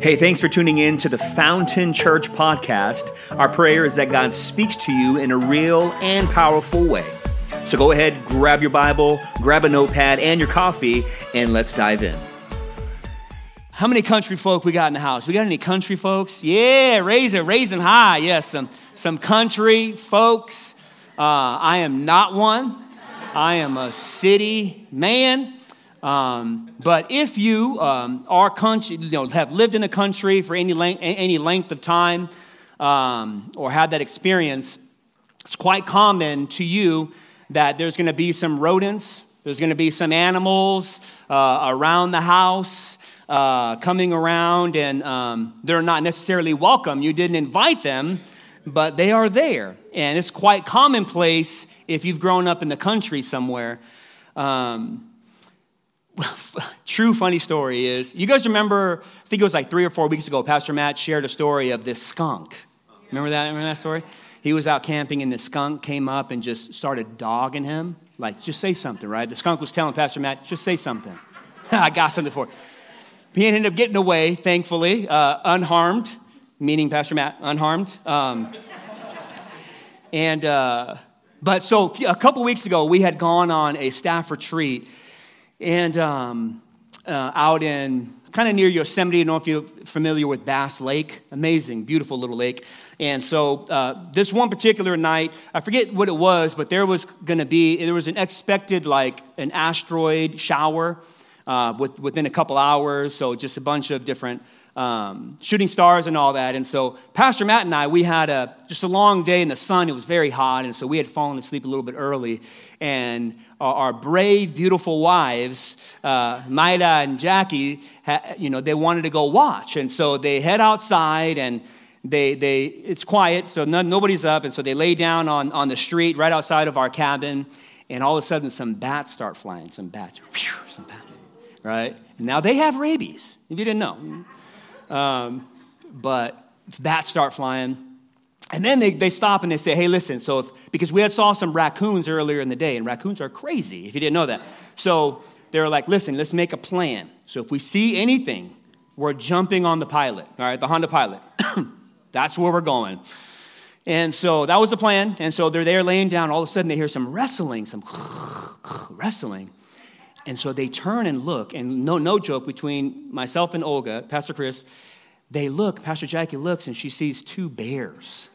Hey, thanks for tuning in to the Fountain Church podcast. Our prayer is that God speaks to you in a real and powerful way. So go ahead, grab your Bible, grab a notepad and your coffee, and let's dive in. How many country folk we got in the house? We got any country folks? Yeah, raise it, raise them high. Yes, some, some country folks. Uh, I am not one. I am a city man. Um, but if you um, are country, you know, have lived in a country for any length, any length of time um, or had that experience, it's quite common to you that there's going to be some rodents, there's going to be some animals uh, around the house. Uh, coming around, and um, they're not necessarily welcome. You didn't invite them, but they are there. And it's quite commonplace if you've grown up in the country somewhere. Um, true funny story is you guys remember i think it was like three or four weeks ago pastor matt shared a story of this skunk. Remember that remember that story? He was out camping and the skunk came up and just started dogging him. Like just say something right? The skunk was telling pastor matt just say something. I got something for you. He ended up getting away thankfully uh, unharmed meaning pastor matt unharmed. Um, and uh, but so a couple weeks ago we had gone on a staff retreat and um, uh, out in kind of near Yosemite. I don't know if you're familiar with Bass Lake. Amazing, beautiful little lake. And so uh, this one particular night, I forget what it was, but there was going to be there was an expected like an asteroid shower uh, with, within a couple hours. So just a bunch of different um, shooting stars and all that. And so Pastor Matt and I, we had a just a long day in the sun. It was very hot, and so we had fallen asleep a little bit early. And our, brave, beautiful wives, uh, Maida and Jackie, you know, they wanted to go watch, and so they head outside and. They, they, it's quiet, so none, nobody's up, and so they lay down on, on the street right outside of our cabin, and all of a sudden some bats start flying, some bats, whew, some bats, right? And now they have rabies, if you didn't know. Um, but bats start flying. And then they, they stop and they say, hey, listen, so if, because we had saw some raccoons earlier in the day, and raccoons are crazy, if you didn't know that. So they were like, listen, let's make a plan. So if we see anything, we're jumping on the pilot, all right, the Honda pilot. That's where we're going. And so that was the plan. And so they're there laying down. All of a sudden, they hear some wrestling, some wrestling. And so they turn and look, and no, no joke, between myself and Olga, Pastor Chris, they look, Pastor Jackie looks, and she sees two bears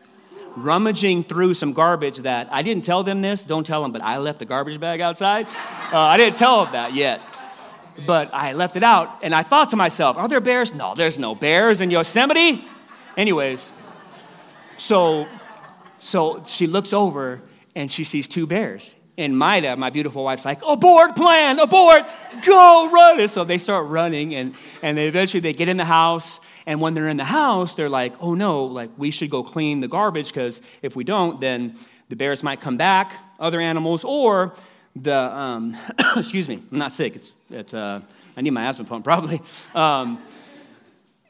rummaging through some garbage that I didn't tell them this, don't tell them, but I left the garbage bag outside. Uh, I didn't tell them that yet. But I left it out, and I thought to myself, are there bears? No, there's no bears in Yosemite. Anyways, so, so she looks over and she sees two bears. And Maida, my beautiful wife's like, abort plan, abort, go run. And so they start running and, and eventually they get in the house. And when they're in the house, they're like, oh no, like we should go clean the garbage because if we don't, then the bears might come back, other animals, or the, um, excuse me, I'm not sick. It's, it's uh, I need my asthma pump probably. Um,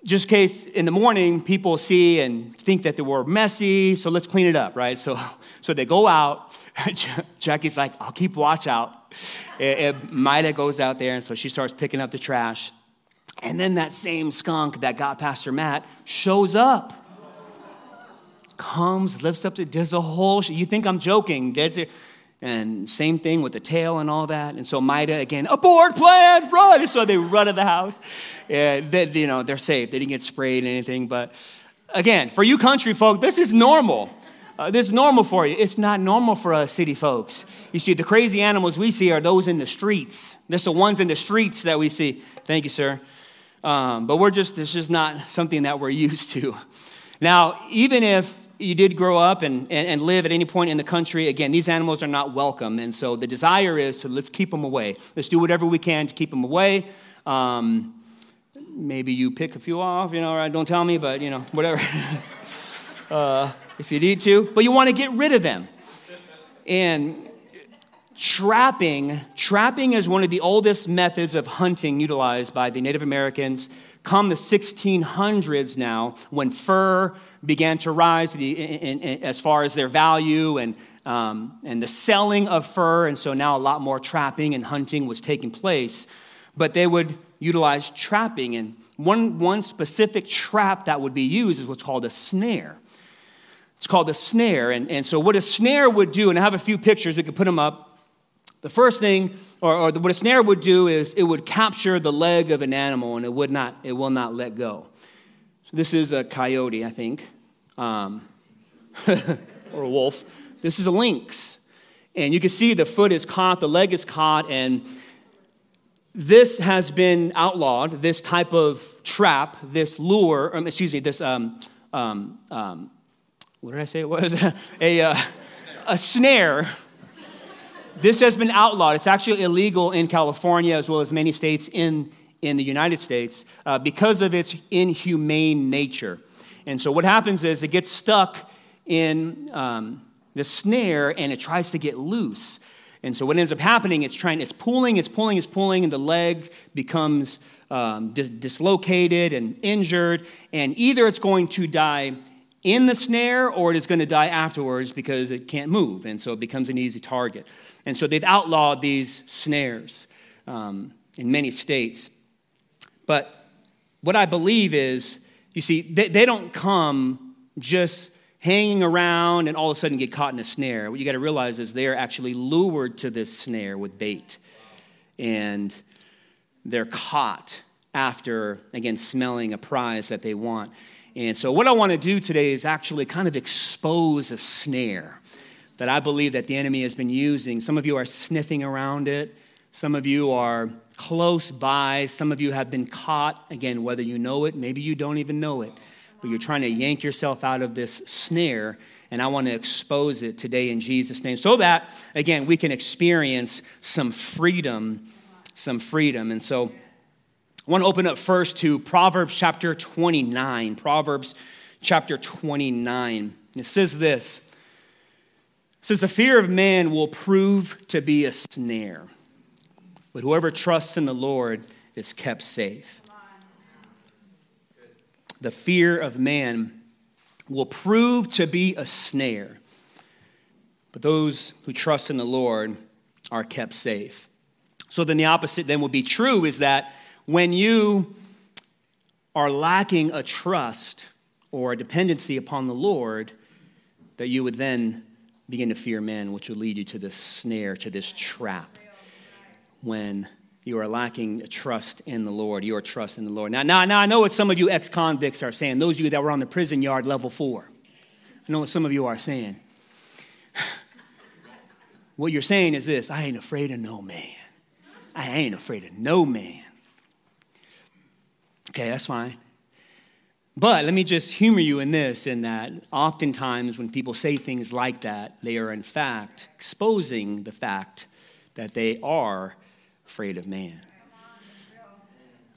just in case in the morning people see and think that they were messy, so let's clean it up, right? So, so they go out. Jackie's like, I'll keep watch out. And Maida goes out there, and so she starts picking up the trash. And then that same skunk that got Pastor Matt shows up. Comes, lifts up, to, does a whole, you think I'm joking. Does it, and same thing with the tail and all that. And so Maida again, abort plan, run. So they run to the house. And they, you know, they're safe. They didn't get sprayed or anything. But again, for you country folk, this is normal. Uh, this is normal for you. It's not normal for us city folks. You see, the crazy animals we see are those in the streets. There's the ones in the streets that we see. Thank you, sir. Um, but we're just, it's just not something that we're used to. Now, even if you did grow up and, and, and, live at any point in the country, again, these animals are not welcome. And so the desire is to let's keep them away. Let's do whatever we can to keep them away. Um, maybe you pick a few off, you know, right? Don't tell me, but, you know, whatever. uh, if you need to. But you want to get rid of them. And trapping, trapping is one of the oldest methods of hunting utilized by the Native Americans come the 1600s now when fur began to rise as far as their value and, um, and the selling of fur. And so now a lot more trapping and hunting was taking place. But they would utilize trapping. And one, one specific trap that would be used is what's called a snare. It's called a snare. And, and so, what a snare would do, and I have a few pictures, we could put them up. The first thing, or, or what a snare would do, is it would capture the leg of an animal and it, would not, it will not let go. So, this is a coyote, I think, um, or a wolf. This is a lynx. And you can see the foot is caught, the leg is caught, and this has been outlawed, this type of trap, this lure, um, excuse me, this, um, um, um, what did I say it was? a, uh, a snare. This has been outlawed. It's actually illegal in California as well as many states in, in the United States uh, because of its inhumane nature. And so what happens is it gets stuck in um, the snare and it tries to get loose. And so what ends up happening, it's trying, it's pulling, it's pulling, it's pulling, and the leg becomes um, dis- dislocated and injured. And either it's going to die in the snare or it is going to die afterwards because it can't move. And so it becomes an easy target. And so they've outlawed these snares um, in many states. But what I believe is, you see, they, they don't come just hanging around and all of a sudden get caught in a snare. What you got to realize is they're actually lured to this snare with bait. And they're caught after, again, smelling a prize that they want. And so, what I want to do today is actually kind of expose a snare that I believe that the enemy has been using. Some of you are sniffing around it, some of you are close by, some of you have been caught. Again, whether you know it, maybe you don't even know it but you're trying to yank yourself out of this snare. And I want to expose it today in Jesus' name so that, again, we can experience some freedom, some freedom. And so I want to open up first to Proverbs chapter 29. Proverbs chapter 29. It says this. Says, The fear of man will prove to be a snare, but whoever trusts in the Lord is kept safe the fear of man will prove to be a snare, but those who trust in the Lord are kept safe. So then the opposite then would be true is that when you are lacking a trust or a dependency upon the Lord, that you would then begin to fear men, which will lead you to this snare, to this trap. When you are lacking trust in the Lord, your trust in the Lord. Now, now, now I know what some of you ex convicts are saying, those of you that were on the prison yard level four. I know what some of you are saying. what you're saying is this I ain't afraid of no man. I ain't afraid of no man. Okay, that's fine. But let me just humor you in this in that oftentimes when people say things like that, they are in fact exposing the fact that they are afraid of man.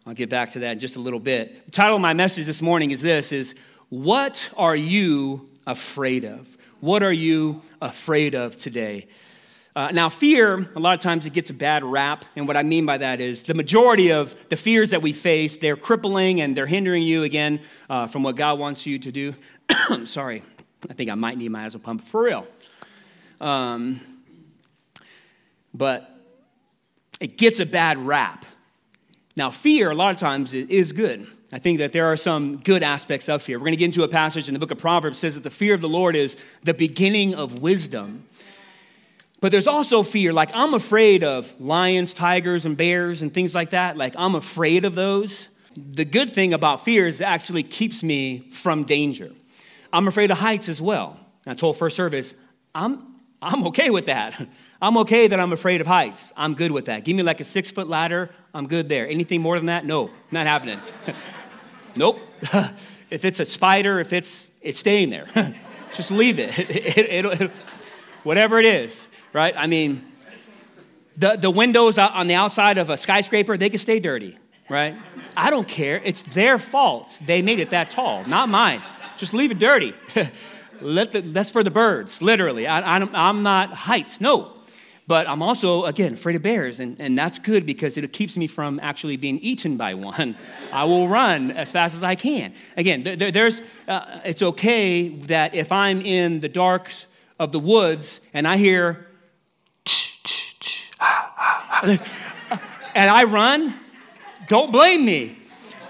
I'll get back to that in just a little bit. The title of my message this morning is this is what are you afraid of? What are you afraid of today? Uh, now, fear, a lot of times it gets a bad rap. And what I mean by that is the majority of the fears that we face, they're crippling and they're hindering you, again, uh, from what God wants you to do. Sorry, I think I might need my asthma pump for real. Um, but it gets a bad rap. Now, fear, a lot of times, is good. I think that there are some good aspects of fear. We're going to get into a passage in the book of Proverbs says that the fear of the Lord is the beginning of wisdom. But there's also fear, like I'm afraid of lions, tigers, and bears and things like that. Like I'm afraid of those. The good thing about fear is it actually keeps me from danger. I'm afraid of heights as well. I told First Service, I'm, I'm okay with that. I'm okay that I'm afraid of heights. I'm good with that. Give me like a six foot ladder, I'm good there. Anything more than that? No, not happening. nope. if it's a spider, if it's, it's staying there. Just leave it. it, it, it whatever it is, right? I mean, the, the windows on the outside of a skyscraper, they can stay dirty, right? I don't care. It's their fault. They made it that tall, not mine. Just leave it dirty. Let the, that's for the birds, literally. I, I'm not heights. No, but I'm also, again, afraid of bears, and, and that's good because it keeps me from actually being eaten by one. I will run as fast as I can. Again, there, there's, uh, it's okay that if I'm in the dark of the woods and I hear, and I run, don't blame me.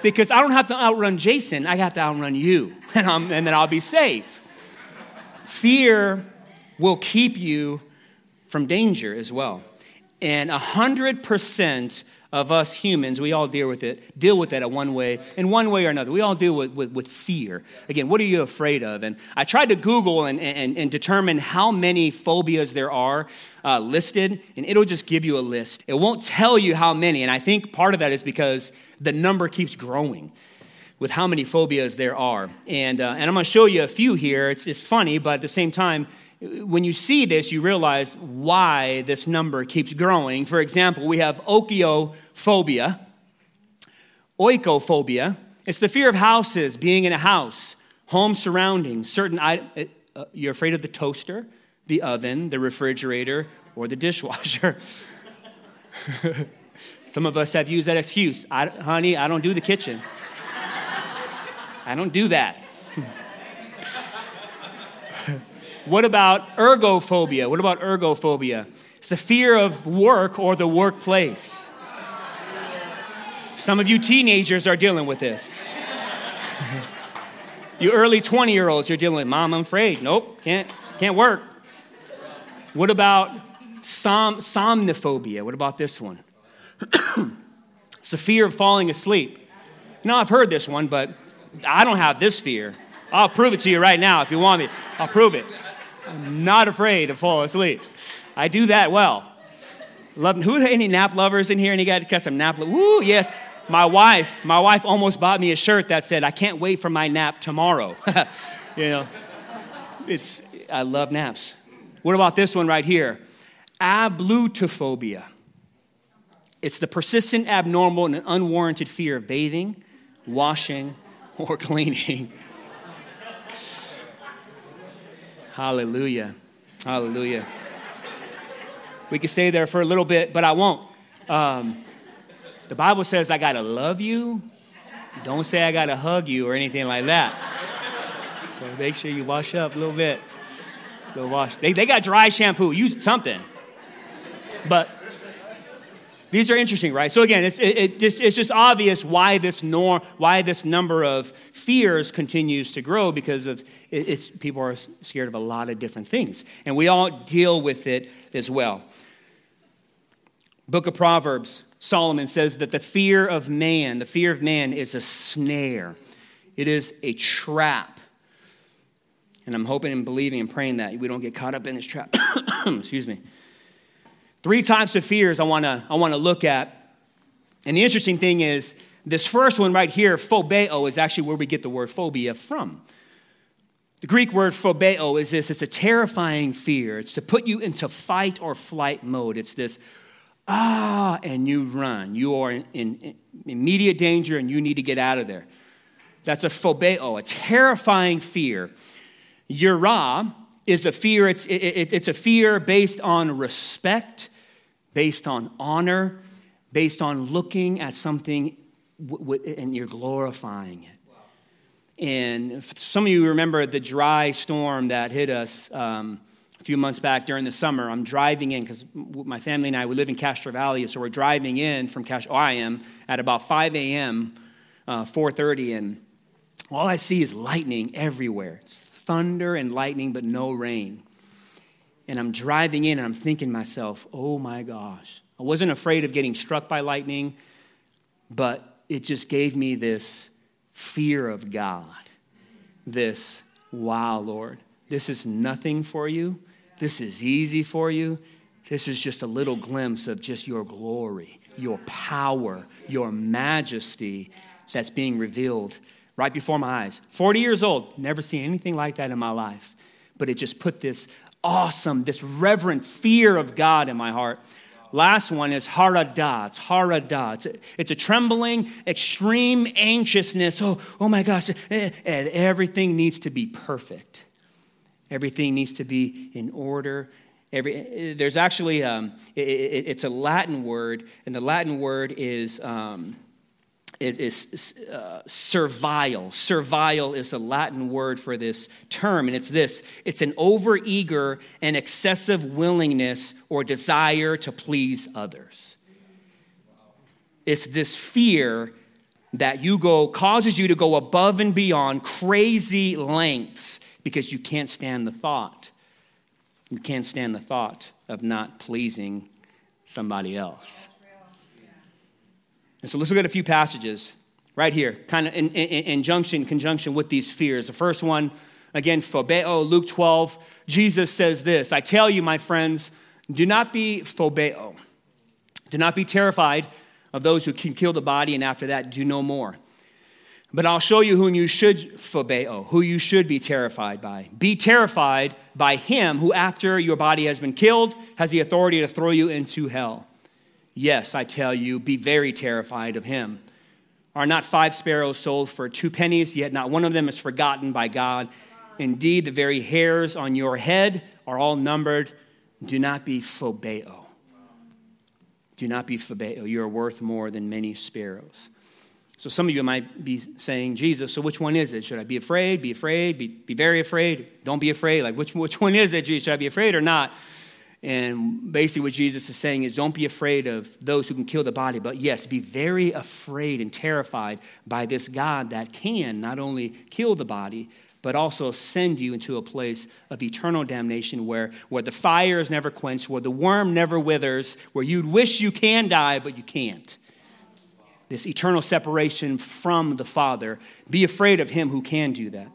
because I don't have to outrun Jason, I have to outrun you, and, and then I'll be safe. Fear will keep you from danger as well. And 100% of us humans, we all deal with it, deal with that in one way, in one way or another. We all deal with, with, with fear. Again, what are you afraid of? And I tried to Google and, and, and determine how many phobias there are uh, listed, and it'll just give you a list. It won't tell you how many, and I think part of that is because the number keeps growing with how many phobias there are. And, uh, and I'm going to show you a few here. It's, it's funny, but at the same time, when you see this, you realize why this number keeps growing. For example, we have ochiophobia, oikophobia. It's the fear of houses, being in a house, home surroundings, certain uh, you're afraid of the toaster, the oven, the refrigerator, or the dishwasher. Some of us have used that excuse. I, honey, I don't do the kitchen. I don't do that. What about ergophobia? What about ergophobia? It's a fear of work or the workplace. Some of you teenagers are dealing with this. you early 20 year olds, you're dealing with, Mom, I'm afraid. Nope, can't, can't work. What about som- somnophobia? What about this one? it's the fear of falling asleep. Now, I've heard this one, but I don't have this fear. I'll prove it to you right now if you want me. I'll prove it. I'm not afraid to fall asleep. I do that well. Love, who any nap lovers in here? Any got got some nap? Woo, yes. My wife, my wife almost bought me a shirt that said, "I can't wait for my nap tomorrow." you know, it's I love naps. What about this one right here? Ablutophobia. It's the persistent, abnormal, and unwarranted fear of bathing, washing, or cleaning. Hallelujah. Hallelujah. We could stay there for a little bit, but I won't. Um, the Bible says I gotta love you. Don't say I gotta hug you or anything like that. So make sure you wash up a little bit. A little wash. They, they got dry shampoo. Use something. But these are interesting, right? So again, it's, it, it just, it's just obvious why this norm, why this number of fears continues to grow because of it, people are scared of a lot of different things, and we all deal with it as well. Book of Proverbs, Solomon says that the fear of man, the fear of man, is a snare. It is a trap. And I'm hoping and believing and praying that we don't get caught up in this trap. Excuse me. Three types of fears I wanna, I wanna look at. And the interesting thing is, this first one right here, phobeo, is actually where we get the word phobia from. The Greek word phobeo is this it's a terrifying fear. It's to put you into fight or flight mode. It's this, ah, and you run. You are in, in, in immediate danger and you need to get out of there. That's a phobeo, a terrifying fear. Yirah is a fear, it's, it, it, it's a fear based on respect based on honor, based on looking at something w- w- and you're glorifying it. And some of you remember the dry storm that hit us um, a few months back during the summer. I'm driving in because my family and I, we live in Castro Valley, so we're driving in from Castro, oh, I am, at about 5 a.m., uh, 4.30, and all I see is lightning everywhere. It's thunder and lightning, but no rain and I'm driving in and I'm thinking myself, oh my gosh. I wasn't afraid of getting struck by lightning, but it just gave me this fear of God. This, wow, Lord, this is nothing for you. This is easy for you. This is just a little glimpse of just your glory, your power, your majesty that's being revealed right before my eyes. 40 years old, never seen anything like that in my life. But it just put this awesome, this reverent fear of God in my heart. Last one is harada. It's harada. It's a, it's a trembling, extreme anxiousness. Oh, oh my gosh. And everything needs to be perfect. Everything needs to be in order. Every, there's actually, um, it, it, it's a Latin word, and the Latin word is um, it is uh, servile. Servile is a Latin word for this term, and it's this it's an overeager and excessive willingness or desire to please others. It's this fear that you go causes you to go above and beyond crazy lengths because you can't stand the thought. You can't stand the thought of not pleasing somebody else. And so let's look at a few passages right here, kind of in, in, in junction, conjunction with these fears. The first one, again, phobeo, Luke 12. Jesus says this I tell you, my friends, do not be phobeo. Do not be terrified of those who can kill the body, and after that, do no more. But I'll show you whom you should phobeo, who you should be terrified by. Be terrified by him who, after your body has been killed, has the authority to throw you into hell. Yes, I tell you, be very terrified of him. Are not five sparrows sold for two pennies, yet not one of them is forgotten by God? Indeed, the very hairs on your head are all numbered. Do not be phobeo. Do not be phobeo. You are worth more than many sparrows. So some of you might be saying, Jesus, so which one is it? Should I be afraid, be afraid, be, be very afraid? Don't be afraid. Like, which, which one is it, Jesus? Should I be afraid or not? And basically, what Jesus is saying is don't be afraid of those who can kill the body, but yes, be very afraid and terrified by this God that can not only kill the body, but also send you into a place of eternal damnation where, where the fire is never quenched, where the worm never withers, where you'd wish you can die, but you can't. This eternal separation from the Father. Be afraid of Him who can do that.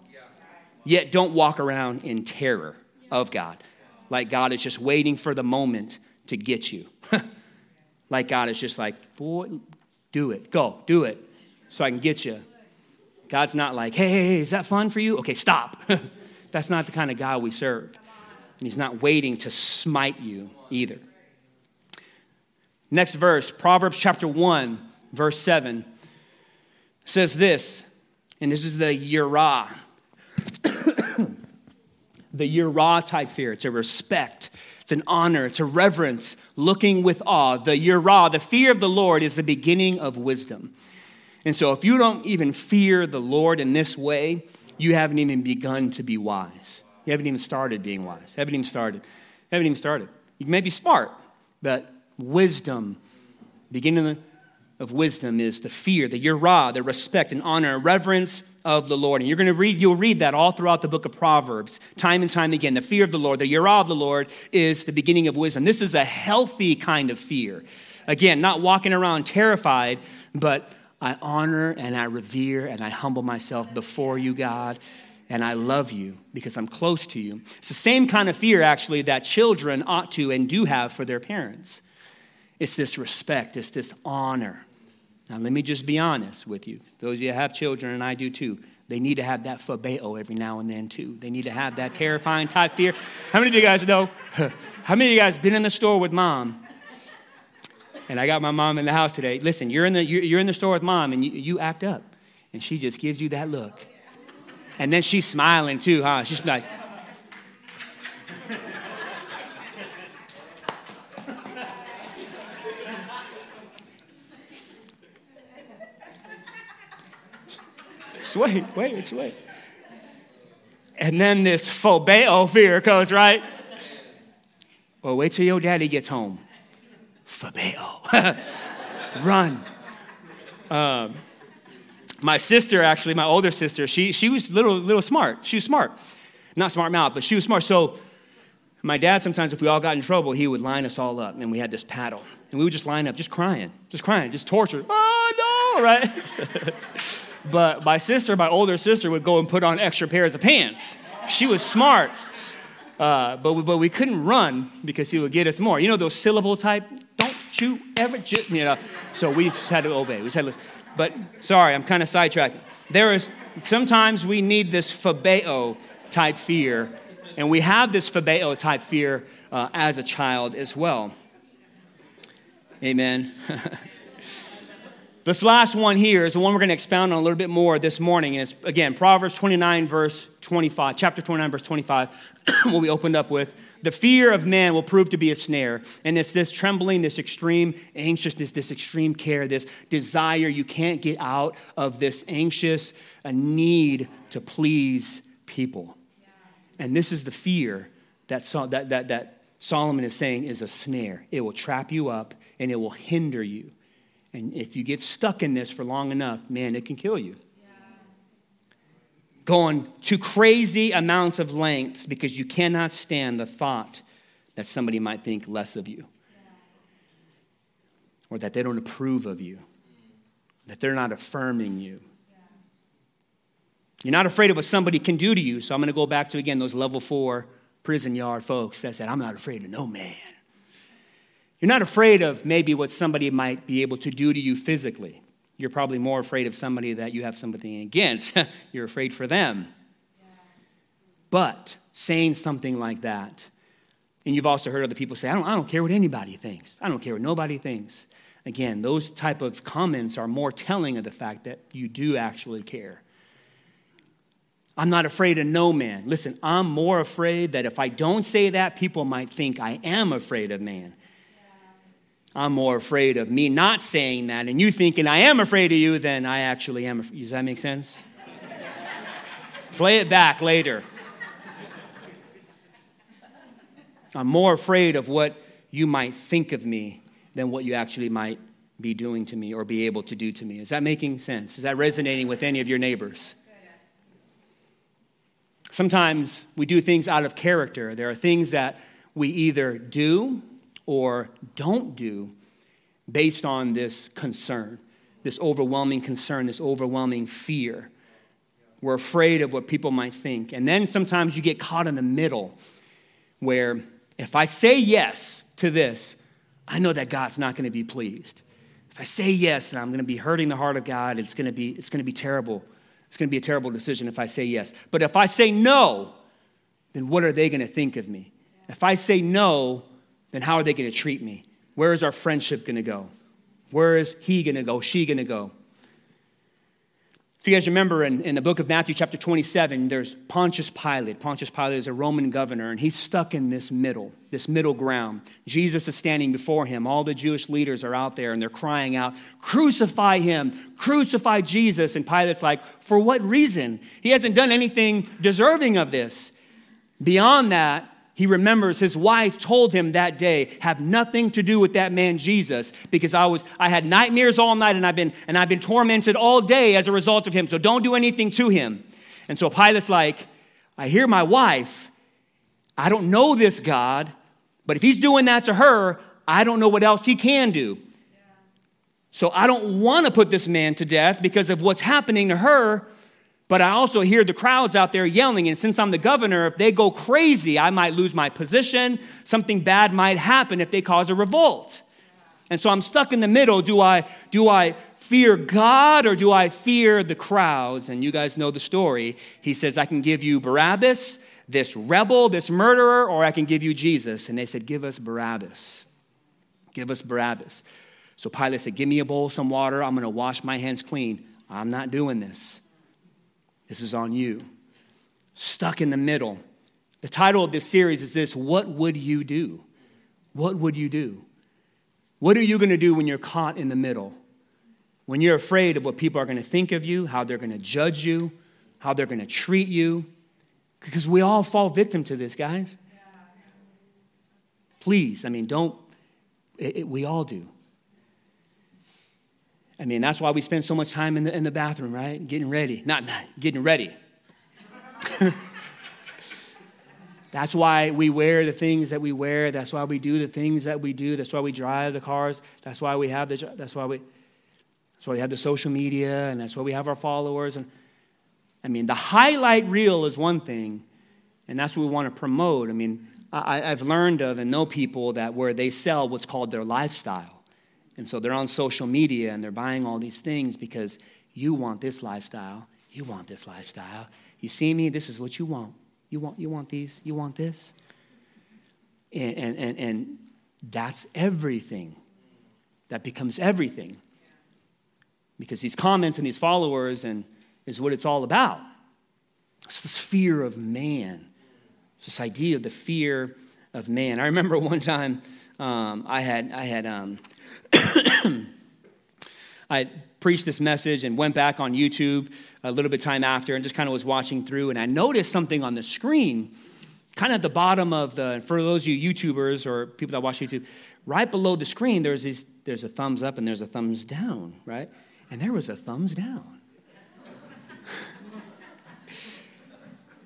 Yet don't walk around in terror of God, like God is just waiting for the moment to get you. like God is just like, boy, do it, go, do it, so I can get you. God's not like, hey, hey, hey, is that fun for you? Okay, stop. That's not the kind of God we serve. And He's not waiting to smite you either. Next verse, Proverbs chapter 1, verse 7, says this, and this is the yirah. The yirah type fear. It's a respect, it's an honor, it's a reverence, looking with awe. The yirah, the fear of the Lord, is the beginning of wisdom. And so, if you don't even fear the Lord in this way, you haven't even begun to be wise. You haven't even started being wise. Haven't even started. Haven't even started. You may be smart, but wisdom, beginning of wisdom is the fear, the yirah, the respect and honor and reverence of the Lord. And you're going to read, you'll read that all throughout the book of Proverbs, time and time again. The fear of the Lord, the yirah of the Lord is the beginning of wisdom. This is a healthy kind of fear. Again, not walking around terrified, but I honor and I revere and I humble myself before you, God, and I love you because I'm close to you. It's the same kind of fear, actually, that children ought to and do have for their parents. It's this respect, it's this honor. Now, let me just be honest with you. Those of you have children, and I do too, they need to have that phobeo every now and then too. They need to have that terrifying type fear. How many of you guys know? How many of you guys been in the store with mom and I got my mom in the house today. Listen, you're in the, you're in the store with mom and you, you act up. And she just gives you that look. And then she's smiling too, huh? She's like, wait, wait, it's wait. And then this phobeo fear comes, right? Well, wait till your daddy gets home. Phobeo. Run. Um, my sister, actually, my older sister, she, she was little, little smart. She was smart. Not smart mouth, but she was smart. So my dad, sometimes if we all got in trouble, he would line us all up, and we had this paddle. And we would just line up, just crying, just crying, just tortured. Oh, no, right? but my sister, my older sister, would go and put on extra pairs of pants. She was smart. Uh, but, we, but we couldn't run because he would get us more. You know those syllable type? Don't you ever, just, you know. So we just had to obey. We just had to listen. But sorry, I'm kind of sidetracking. There is, sometimes we need this phobeo type fear. And we have this phobeo type fear uh, as a child as well. Amen. this last one here is the one we're going to expound on a little bit more this morning. It's, again, Proverbs 29, verse 25, chapter 29, verse 25, what we opened up with. The fear of man will prove to be a snare. And it's this trembling, this extreme anxiousness, this extreme care, this desire. You can't get out of this anxious need to please people. And this is the fear that, that, that, that Solomon is saying is a snare. It will trap you up and it will hinder you. And if you get stuck in this for long enough, man, it can kill you. Going to crazy amounts of lengths because you cannot stand the thought that somebody might think less of you or that they don't approve of you, that they're not affirming you. You're not afraid of what somebody can do to you. So I'm going to go back to, again, those level four prison yard folks that said, I'm not afraid of no man. You're not afraid of maybe what somebody might be able to do to you physically. You're probably more afraid of somebody that you have something against. You're afraid for them. But saying something like that, and you've also heard other people say, I don't, I don't care what anybody thinks. I don't care what nobody thinks. Again, those type of comments are more telling of the fact that you do actually care. I'm not afraid of no man. Listen, I'm more afraid that if I don't say that, people might think I am afraid of man. I'm more afraid of me not saying that and you thinking I am afraid of you than I actually am. Does that make sense? Play it back later. I'm more afraid of what you might think of me than what you actually might be doing to me or be able to do to me. Is that making sense? Is that resonating with any of your neighbors? Sometimes we do things out of character. There are things that we either do or don't do based on this concern, this overwhelming concern, this overwhelming fear. We're afraid of what people might think. And then sometimes you get caught in the middle where if I say yes to this, I know that God's not going to be pleased. If I say yes, then I'm going to be hurting the heart of God. It's going to be, it's going to be terrible. It's going to be a terrible decision if I say yes. But if I say no, then what are they going to think of me? If I say no, then how are they going to treat me? Where is our friendship going to go? Where is he going to go? She going to go? If you guys remember in, in the book of Matthew, chapter 27, there's Pontius Pilate. Pontius Pilate is a Roman governor, and he's stuck in this middle, this middle ground. Jesus is standing before him. All the Jewish leaders are out there, and they're crying out, Crucify him! Crucify Jesus! And Pilate's like, For what reason? He hasn't done anything deserving of this. Beyond that, he remembers his wife told him that day, have nothing to do with that man Jesus, because I was I had nightmares all night and I've been and I've been tormented all day as a result of him. So don't do anything to him. And so Pilate's like, I hear my wife. I don't know this God, but if he's doing that to her, I don't know what else he can do. So I don't want to put this man to death because of what's happening to her. But I also hear the crowds out there yelling, and since I'm the governor, if they go crazy, I might lose my position. Something bad might happen if they cause a revolt. And so I'm stuck in the middle. Do I, do I fear God or do I fear the crowds? And you guys know the story. He says, I can give you Barabbas, this rebel, this murderer, or I can give you Jesus. And they said, Give us Barabbas. Give us Barabbas. So Pilate said, Give me a bowl, some water. I'm going to wash my hands clean. I'm not doing this. This is on you. Stuck in the middle. The title of this series is this What Would You Do? What would you do? What are you going to do when you're caught in the middle? When you're afraid of what people are going to think of you, how they're going to judge you, how they're going to treat you? Because we all fall victim to this, guys. Please, I mean, don't, it, it, we all do. I mean, that's why we spend so much time in the, in the bathroom, right? Getting ready. Not, not getting ready. that's why we wear the things that we wear. That's why we do the things that we do. That's why we drive the cars. That's why we have the, that's why we, that's why we have the social media and that's why we have our followers. And I mean, the highlight reel is one thing, and that's what we want to promote. I mean, I, I've learned of and know people that where they sell what's called their lifestyle. And so they're on social media and they're buying all these things because you want this lifestyle. You want this lifestyle. You see me, this is what you want. You want, you want these, you want this. And, and, and, and that's everything. That becomes everything. Because these comments and these followers and is what it's all about. It's this fear of man. It's this idea of the fear of man. I remember one time um, I had, I had um, I preached this message and went back on YouTube a little bit time after and just kind of was watching through and I noticed something on the screen, kind of at the bottom of the, for those of you YouTubers or people that watch YouTube, right below the screen, there's these there's a thumbs up and there's a thumbs down, right? And there was a thumbs down.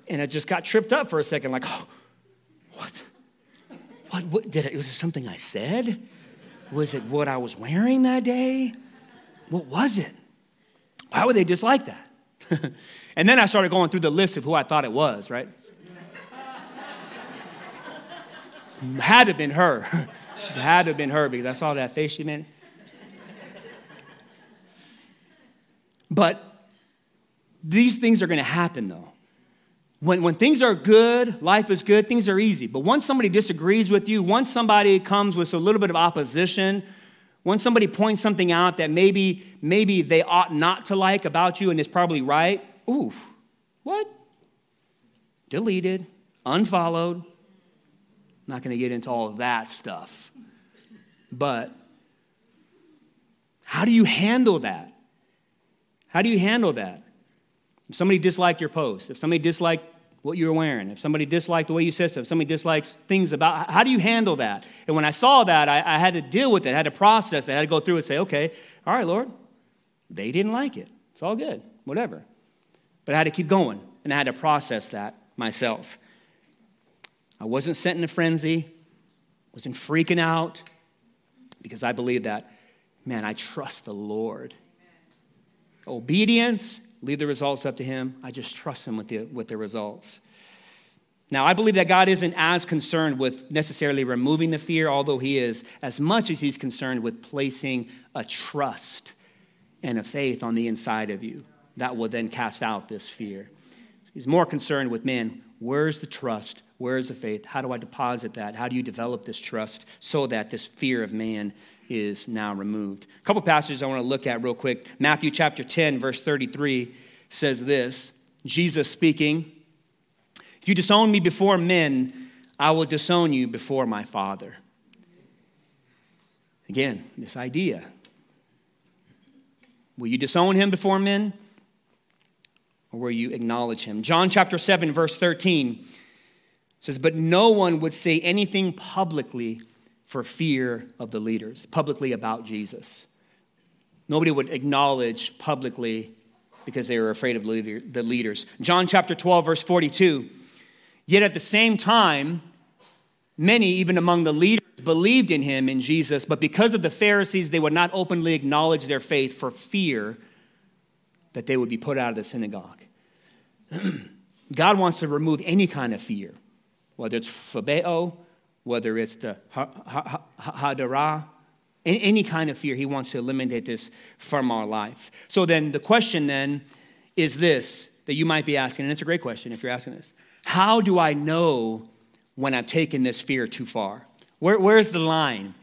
and I just got tripped up for a second, like, oh, what? What, what did it, was it something I said? Was it what I was wearing that day? What was it? Why would they dislike that? and then I started going through the list of who I thought it was, right? had to have been her. had to have been her because I saw that face she made. But these things are going to happen though. When, when things are good, life is good, things are easy. But once somebody disagrees with you, once somebody comes with a little bit of opposition, once somebody points something out that maybe, maybe they ought not to like about you and is probably right, ooh, what? Deleted, unfollowed. Not going to get into all of that stuff. But how do you handle that? How do you handle that? If somebody disliked your post, if somebody disliked what you were wearing, if somebody disliked the way you said stuff, if somebody dislikes things about, how do you handle that? And when I saw that, I, I had to deal with it, I had to process it, I had to go through it and say, okay, all right, Lord, they didn't like it. It's all good, whatever. But I had to keep going, and I had to process that myself. I wasn't sent in a frenzy, wasn't freaking out, because I believe that, man, I trust the Lord. Obedience leave the results up to Him. I just trust Him with the, with the results. Now, I believe that God isn't as concerned with necessarily removing the fear, although He is, as much as He's concerned with placing a trust and a faith on the inside of you that will then cast out this fear. He's more concerned with, man, where's the trust? Where's the faith? How do I deposit that? How do you develop this trust so that this fear of man is now removed. A couple passages I want to look at real quick. Matthew chapter 10, verse 33 says this Jesus speaking, If you disown me before men, I will disown you before my Father. Again, this idea. Will you disown him before men? Or will you acknowledge him? John chapter 7, verse 13 says, But no one would say anything publicly for fear of the leaders, publicly about Jesus. Nobody would acknowledge publicly because they were afraid of the leaders. John chapter 12, verse 42. Yet at the same time, many, even among the leaders, believed in him, in Jesus, but because of the Pharisees, they would not openly acknowledge their faith for fear that they would be put out of the synagogue. God wants to remove any kind of fear, whether it's phobeo, whether it's the hadara, any kind of fear, he wants to eliminate this from our life. So then the question then is this that you might be asking, and it's a great question if you're asking this. How do I know when I've taken this fear too far? Where, where's the line?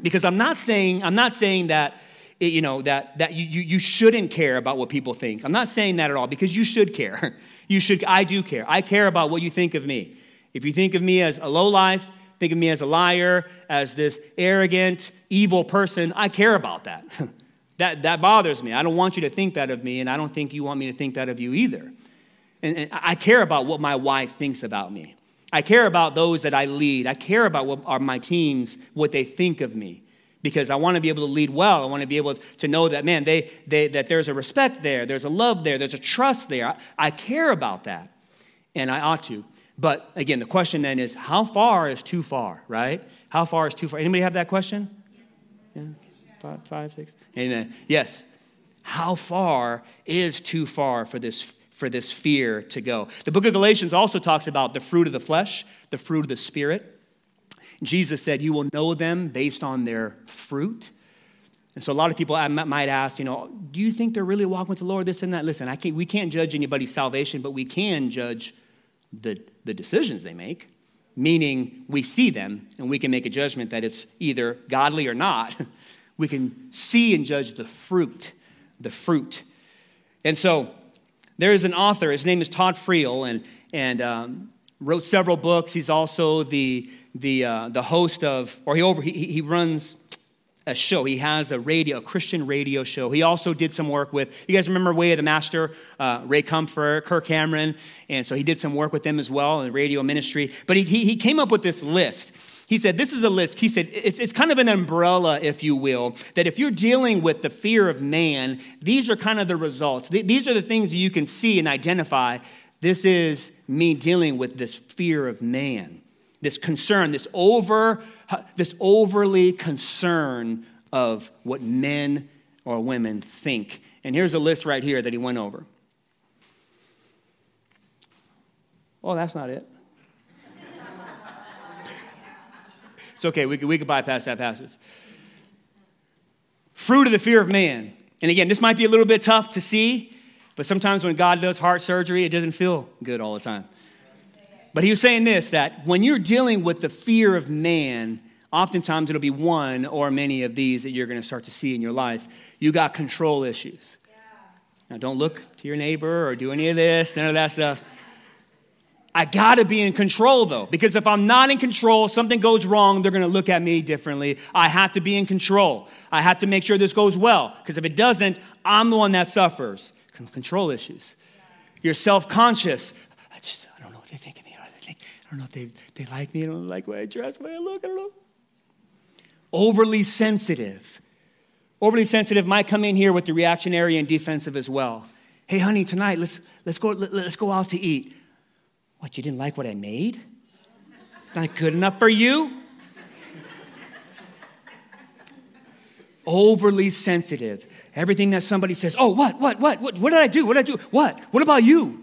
Because I'm not saying, I'm not saying that you know that, that you, you shouldn't care about what people think i'm not saying that at all because you should care you should i do care i care about what you think of me if you think of me as a low life think of me as a liar, as this arrogant, evil person, I care about that. that, that bothers me. I don't want you to think that of me, and I don't think you want me to think that of you either. And, and I care about what my wife thinks about me. I care about those that I lead. I care about what are my teams, what they think of me because I want to be able to lead well. I want to be able to know that, man, they, they, that there's a respect there, there's a love there, there's a trust there. I, I care about that, and I ought to. But again, the question then is how far is too far, right? How far is too far? Anybody have that question? Yeah? Five, five, six? Amen. Yes. How far is too far for this, for this fear to go? The book of Galatians also talks about the fruit of the flesh, the fruit of the spirit. Jesus said, You will know them based on their fruit. And so a lot of people might ask, you know, do you think they're really walking with the Lord, this and that? Listen, I can't, we can't judge anybody's salvation, but we can judge the, the decisions they make, meaning we see them and we can make a judgment that it's either godly or not. we can see and judge the fruit, the fruit. And so there is an author, his name is Todd Friel, and, and um, wrote several books. He's also the, the, uh, the host of, or he, over, he, he runs a show. He has a radio, a Christian radio show. He also did some work with, you guys remember Way of the Master, uh, Ray Comfort, Kirk Cameron, and so he did some work with them as well in the radio ministry. But he, he, he came up with this list. He said, This is a list. He said, it's, it's kind of an umbrella, if you will, that if you're dealing with the fear of man, these are kind of the results. These are the things that you can see and identify. This is me dealing with this fear of man, this concern, this over, this overly concern of what men or women think. And here's a list right here that he went over. Oh, that's not it. It's okay, we could, we could bypass that passage. Fruit of the fear of man. And again, this might be a little bit tough to see, but sometimes when God does heart surgery, it doesn't feel good all the time. But he was saying this that when you're dealing with the fear of man, oftentimes it'll be one or many of these that you're going to start to see in your life. You got control issues. Now, don't look to your neighbor or do any of this, none of that stuff. I gotta be in control though, because if I'm not in control, something goes wrong, they're gonna look at me differently. I have to be in control. I have to make sure this goes well, because if it doesn't, I'm the one that suffers. Control issues. You're self conscious. I just, I don't know what they think of me. I don't know if they, they like me. I don't like the way I dress, the way I look. I don't know. Overly sensitive. Overly sensitive might come in here with the reactionary and defensive as well. Hey, honey, tonight let's, let's, go, let, let's go out to eat. What, you didn't like what I made? It's not good enough for you? Overly sensitive. Everything that somebody says, oh, what, what, what, what, what did I do? What did I do? What? What about you?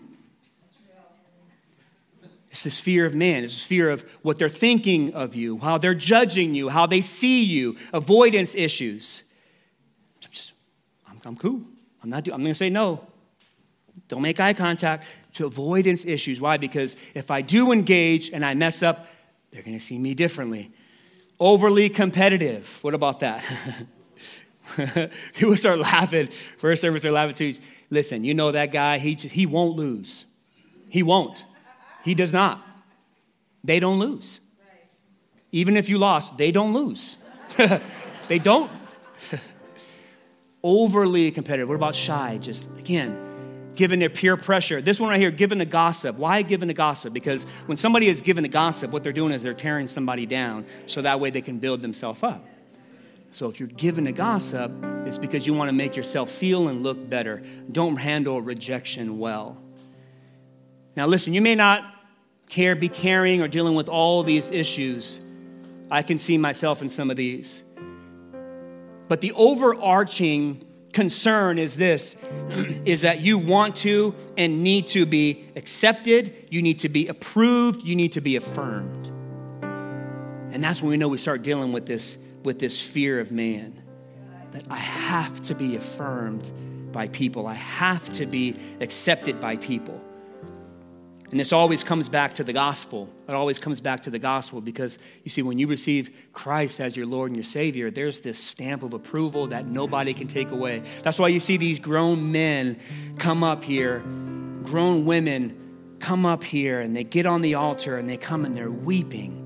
It's this fear of man. It's this fear of what they're thinking of you, how they're judging you, how they see you, avoidance issues. I'm just, I'm, I'm cool. I'm not. I'm going to say no. Don't make eye contact to avoidance issues. Why? Because if I do engage and I mess up, they're going to see me differently. Overly competitive. What about that? People start laughing. First service, they're laughing too. Listen, you know that guy, he, he won't lose. He won't. He does not. They don't lose. Even if you lost, they don't lose. they don't. Overly competitive. What about shy? Just, again, given their peer pressure. This one right here, given the gossip. Why given the gossip? Because when somebody is given the gossip, what they're doing is they're tearing somebody down so that way they can build themselves up. So if you're given the gossip, it's because you want to make yourself feel and look better. Don't handle rejection well. Now, listen, you may not care, be caring, or dealing with all these issues. I can see myself in some of these. But the overarching concern is this is that you want to and need to be accepted, you need to be approved, you need to be affirmed. And that's when we know we start dealing with this with this fear of man. That I have to be affirmed by people. I have to be accepted by people. And this always comes back to the gospel. It always comes back to the gospel because you see, when you receive Christ as your Lord and your Savior, there's this stamp of approval that nobody can take away. That's why you see these grown men come up here, grown women come up here, and they get on the altar and they come and they're weeping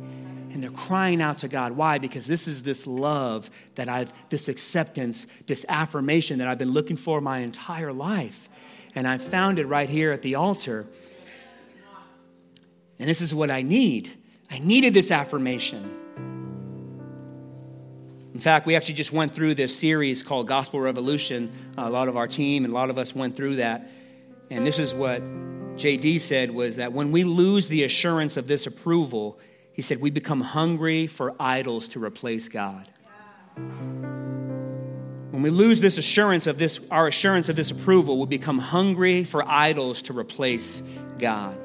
and they're crying out to God. Why? Because this is this love that I've, this acceptance, this affirmation that I've been looking for my entire life. And I found it right here at the altar. And this is what I need. I needed this affirmation. In fact, we actually just went through this series called Gospel Revolution. A lot of our team and a lot of us went through that. And this is what JD said was that when we lose the assurance of this approval, he said we become hungry for idols to replace God. When we lose this assurance of this, our assurance of this approval, we become hungry for idols to replace God.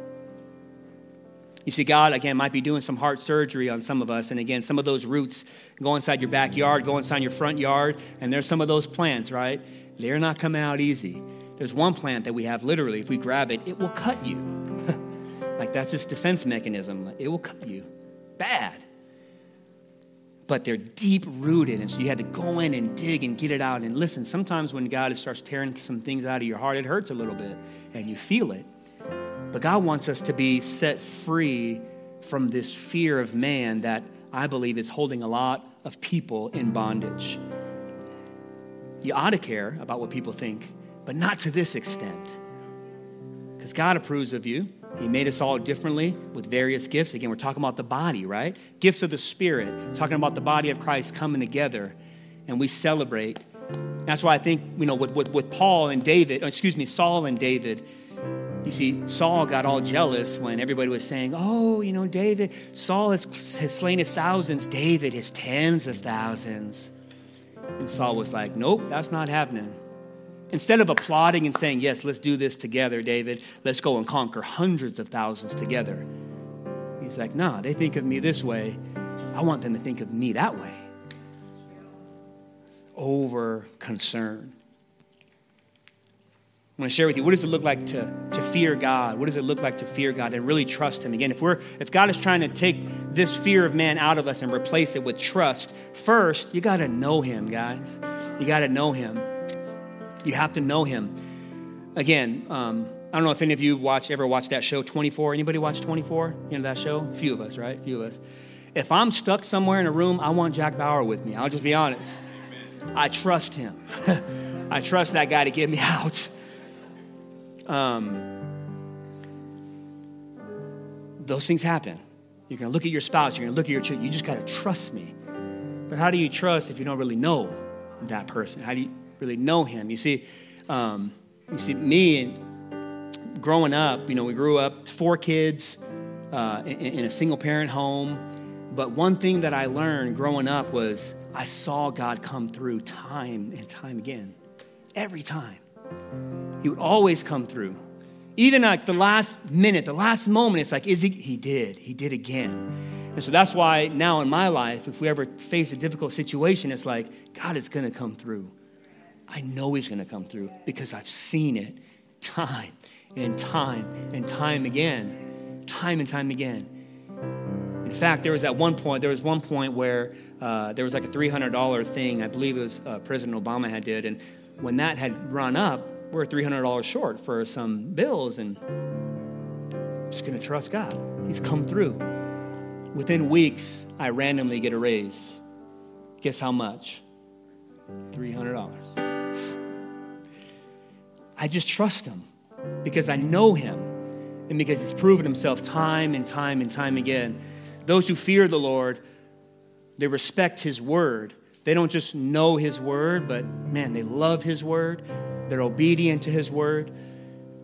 You see, God, again, might be doing some heart surgery on some of us. And again, some of those roots go inside your backyard, go inside your front yard, and there's some of those plants, right? They're not coming out easy. There's one plant that we have literally, if we grab it, it will cut you. like that's its defense mechanism. It will cut you bad. But they're deep rooted, and so you had to go in and dig and get it out. And listen, sometimes when God starts tearing some things out of your heart, it hurts a little bit, and you feel it. But God wants us to be set free from this fear of man that I believe is holding a lot of people in bondage. You ought to care about what people think, but not to this extent. Because God approves of you, He made us all differently with various gifts. Again, we're talking about the body, right? Gifts of the Spirit, talking about the body of Christ coming together, and we celebrate. That's why I think, you know, with, with, with Paul and David, excuse me, Saul and David, you see, Saul got all jealous when everybody was saying, Oh, you know, David, Saul has, has slain his thousands, David his tens of thousands. And Saul was like, Nope, that's not happening. Instead of applauding and saying, Yes, let's do this together, David, let's go and conquer hundreds of thousands together. He's like, Nah, they think of me this way. I want them to think of me that way. Over concern. I want to share with you what does it look like to, to fear God? What does it look like to fear God and really trust Him? Again, if we're if God is trying to take this fear of man out of us and replace it with trust, first you got to know Him, guys. You got to know Him. You have to know Him. Again, um, I don't know if any of you watch ever watched that show 24. Anybody watch 24? You know that show? A few of us, right? A few of us. If I'm stuck somewhere in a room, I want Jack Bauer with me. I'll just be honest. I trust him. I trust that guy to get me out. Um, those things happen. You're going to look at your spouse, you're going to look at your children. You just got to trust me. But how do you trust if you don't really know that person? How do you really know him? You see, um, you see, me growing up, you know, we grew up four kids uh, in, in a single parent home. But one thing that I learned growing up was I saw God come through time and time again, every time. He would always come through. Even like the last minute, the last moment, it's like, is he? He did. He did again. And so that's why now in my life, if we ever face a difficult situation, it's like, God is going to come through. I know He's going to come through because I've seen it time and time and time again. Time and time again. In fact, there was at one point, there was one point where uh, there was like a $300 thing, I believe it was uh, President Obama had did, and when that had run up, we're $300 short for some bills and I'm just going to trust God. He's come through. Within weeks, I randomly get a raise. Guess how much? $300. I just trust him because I know him and because he's proven himself time and time and time again. Those who fear the Lord, they respect his word. They don't just know his word, but man, they love his word they're obedient to His word.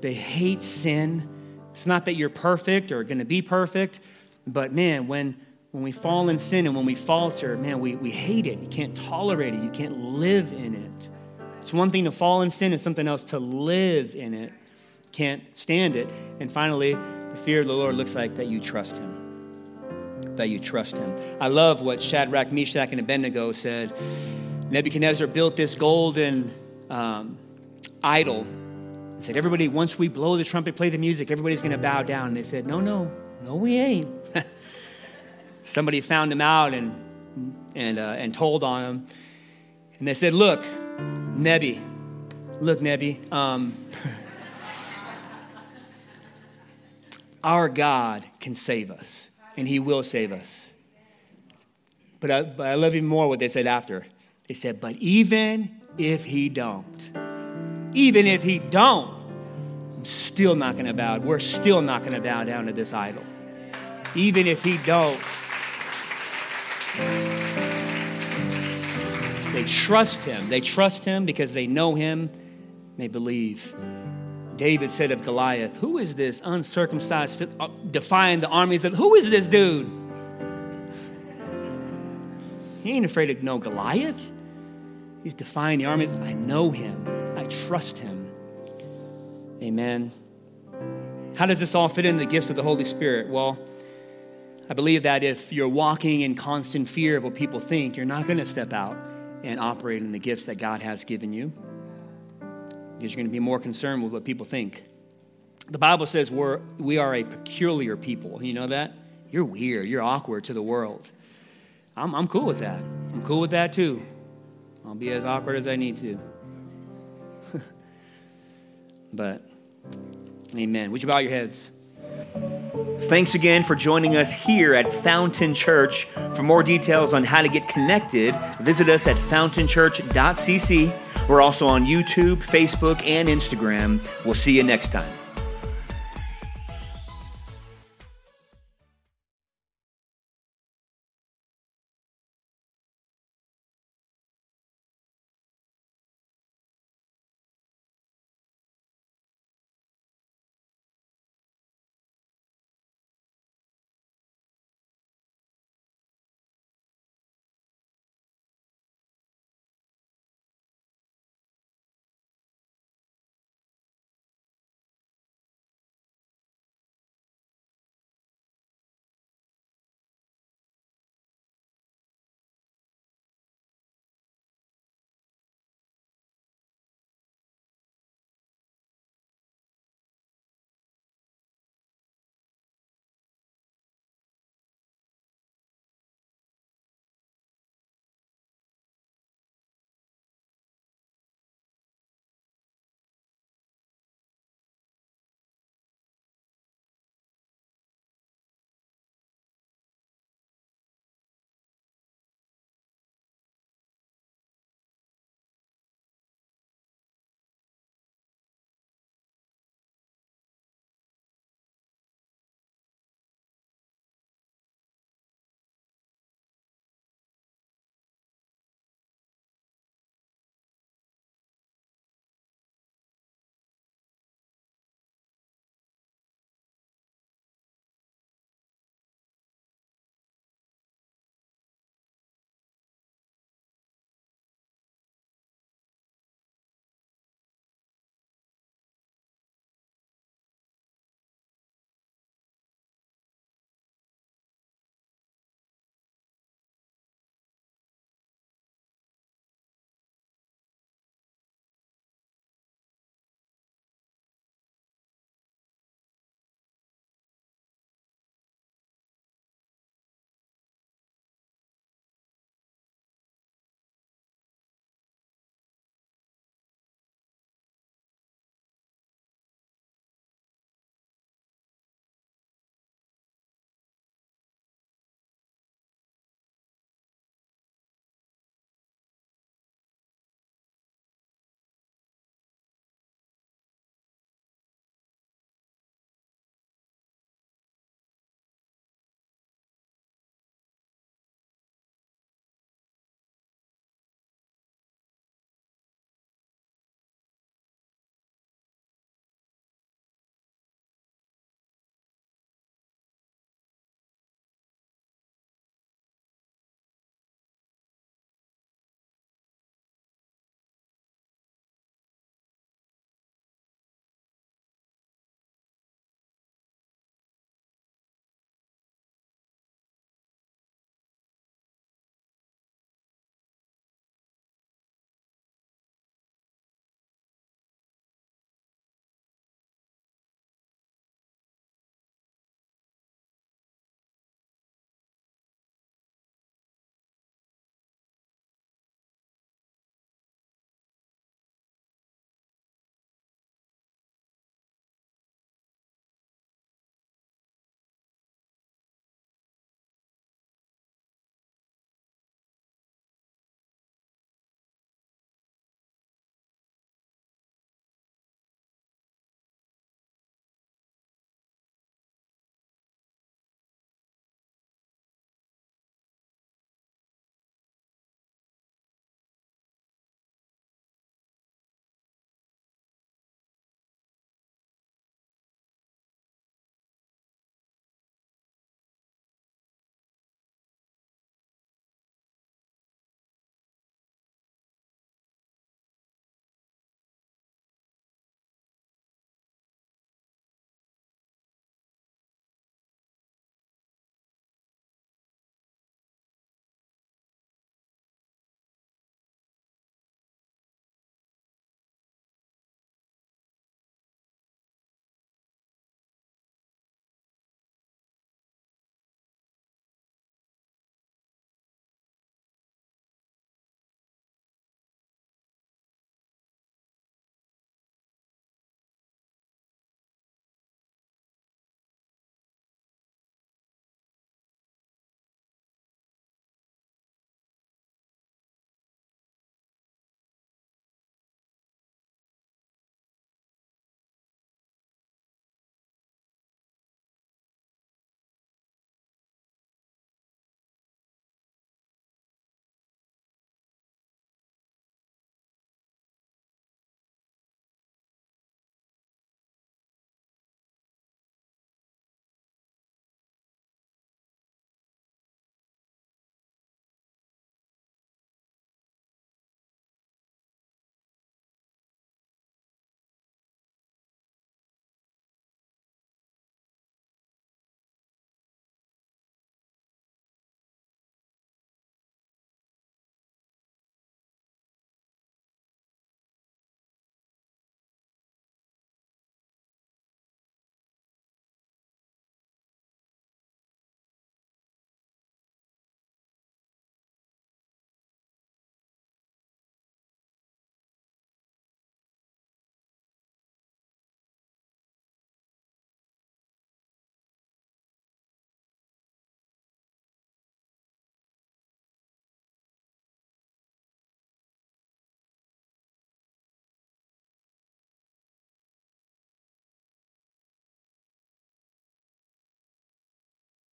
They hate sin. It's not that you're perfect or going to be perfect, but man, when, when we fall in sin and when we falter, man, we, we hate it. You can't tolerate it. You can't live in it. It's one thing to fall in sin, and something else to live in it. Can't stand it. And finally, the fear of the Lord looks like that you trust Him. That you trust Him. I love what Shadrach, Meshach, and Abednego said. Nebuchadnezzar built this golden um, idol and said, Everybody, once we blow the trumpet, play the music, everybody's going to bow down. And they said, No, no, no, we ain't. Somebody found him out and, and, uh, and told on him. And they said, Look, Nebi, look, Nebi, um, our God can save us, and he will save us. But I, but I love even more what they said after. They said, But even if he don't, even if he don't, I'm still not going to bow. We're still not going to bow down to this idol. Even if he don't. They trust him. They trust him because they know him. They believe. David said of Goliath, Who is this uncircumcised, uh, defying the armies? Of, Who is this dude? He ain't afraid of no Goliath. He's defying the armies. I know him. Trust him. Amen. How does this all fit in the gifts of the Holy Spirit? Well, I believe that if you're walking in constant fear of what people think, you're not going to step out and operate in the gifts that God has given you because you're going to be more concerned with what people think. The Bible says we're, we are a peculiar people. You know that? You're weird. You're awkward to the world. I'm, I'm cool with that. I'm cool with that too. I'll be as awkward as I need to. But, amen. Would you bow your heads? Thanks again for joining us here at Fountain Church. For more details on how to get connected, visit us at fountainchurch.cc. We're also on YouTube, Facebook, and Instagram. We'll see you next time.